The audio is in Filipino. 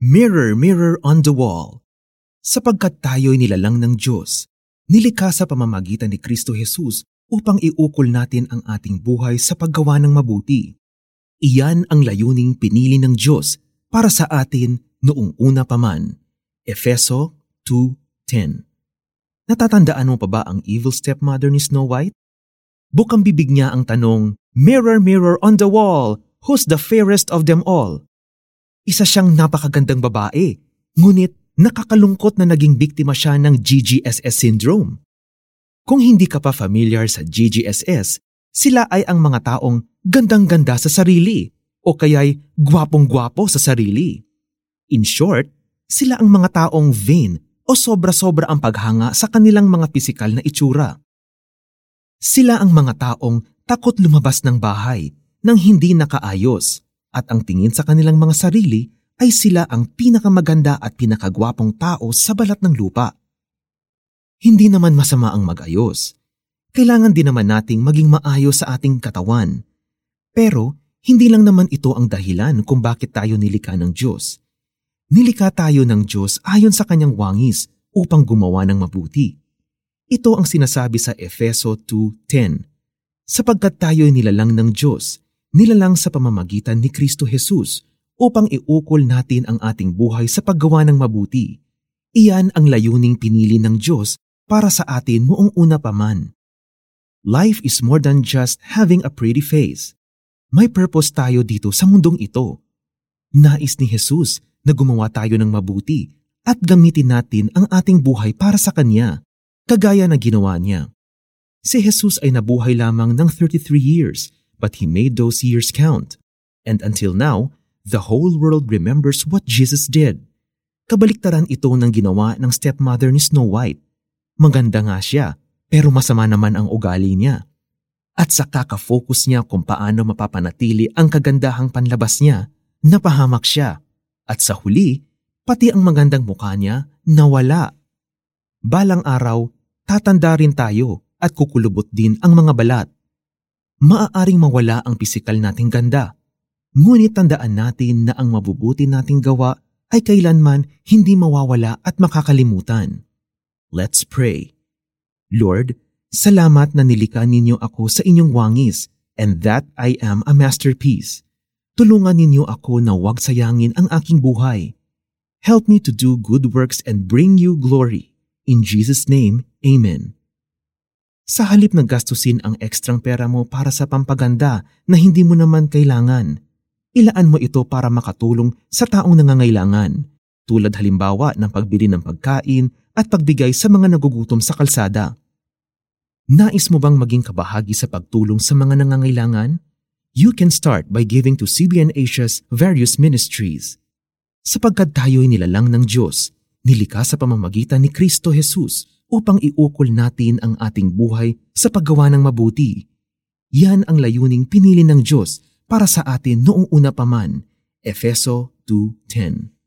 Mirror, mirror on the wall. Sapagkat tayo'y nilalang ng Diyos, nilikha sa pamamagitan ni Kristo Jesus upang iukol natin ang ating buhay sa paggawa ng mabuti. Iyan ang layuning pinili ng Diyos para sa atin noong una pa man. Efeso 2.10 Natatandaan mo pa ba ang evil stepmother ni Snow White? Bukang bibig niya ang tanong, Mirror, mirror on the wall, who's the fairest of them all? Isa siyang napakagandang babae, ngunit nakakalungkot na naging biktima siya ng GGSS syndrome. Kung hindi ka pa familiar sa GGSS, sila ay ang mga taong gandang-ganda sa sarili o kaya'y gwapong-gwapo sa sarili. In short, sila ang mga taong vain o sobra-sobra ang paghanga sa kanilang mga pisikal na itsura. Sila ang mga taong takot lumabas ng bahay nang hindi nakaayos at ang tingin sa kanilang mga sarili ay sila ang pinakamaganda at pinakagwapong tao sa balat ng lupa. Hindi naman masama ang magayos. Kailangan din naman nating maging maayos sa ating katawan. Pero hindi lang naman ito ang dahilan kung bakit tayo nilikha ng Diyos. Nilikha tayo ng Diyos ayon sa kanyang wangis upang gumawa ng mabuti. Ito ang sinasabi sa Efeso 2.10. Sapagkat tayo'y nilalang ng Diyos, nilalang sa pamamagitan ni Kristo Jesus upang iukol natin ang ating buhay sa paggawa ng mabuti. Iyan ang layuning pinili ng Diyos para sa atin noong una pa man. Life is more than just having a pretty face. May purpose tayo dito sa mundong ito. Nais ni Jesus na gumawa tayo ng mabuti at gamitin natin ang ating buhay para sa Kanya, kagaya na ginawa niya. Si Jesus ay nabuhay lamang ng 33 years but he made those years count. And until now, the whole world remembers what Jesus did. Kabaliktaran ito ng ginawa ng stepmother ni Snow White. Maganda nga siya, pero masama naman ang ugali niya. At sa kakafocus niya kung paano mapapanatili ang kagandahang panlabas niya, napahamak siya. At sa huli, pati ang magandang mukha niya nawala. Balang araw, tatanda rin tayo at kukulubot din ang mga balat maaaring mawala ang pisikal nating ganda. Ngunit tandaan natin na ang mabubuti nating gawa ay kailanman hindi mawawala at makakalimutan. Let's pray. Lord, salamat na nilikha ninyo ako sa inyong wangis and that I am a masterpiece. Tulungan ninyo ako na huwag sayangin ang aking buhay. Help me to do good works and bring you glory. In Jesus' name, Amen. Sa halip na gastusin ang ekstrang pera mo para sa pampaganda na hindi mo naman kailangan, ilaan mo ito para makatulong sa taong nangangailangan, tulad halimbawa ng pagbili ng pagkain at pagbigay sa mga nagugutom sa kalsada. Nais mo bang maging kabahagi sa pagtulong sa mga nangangailangan? You can start by giving to CBN Asia's various ministries. Sapagkat tayo'y nilalang ng Diyos, nilikha sa pamamagitan ni Kristo Jesus upang iukol natin ang ating buhay sa paggawa ng mabuti. Yan ang layuning pinili ng Diyos para sa atin noong una pa man. Efeso 2.10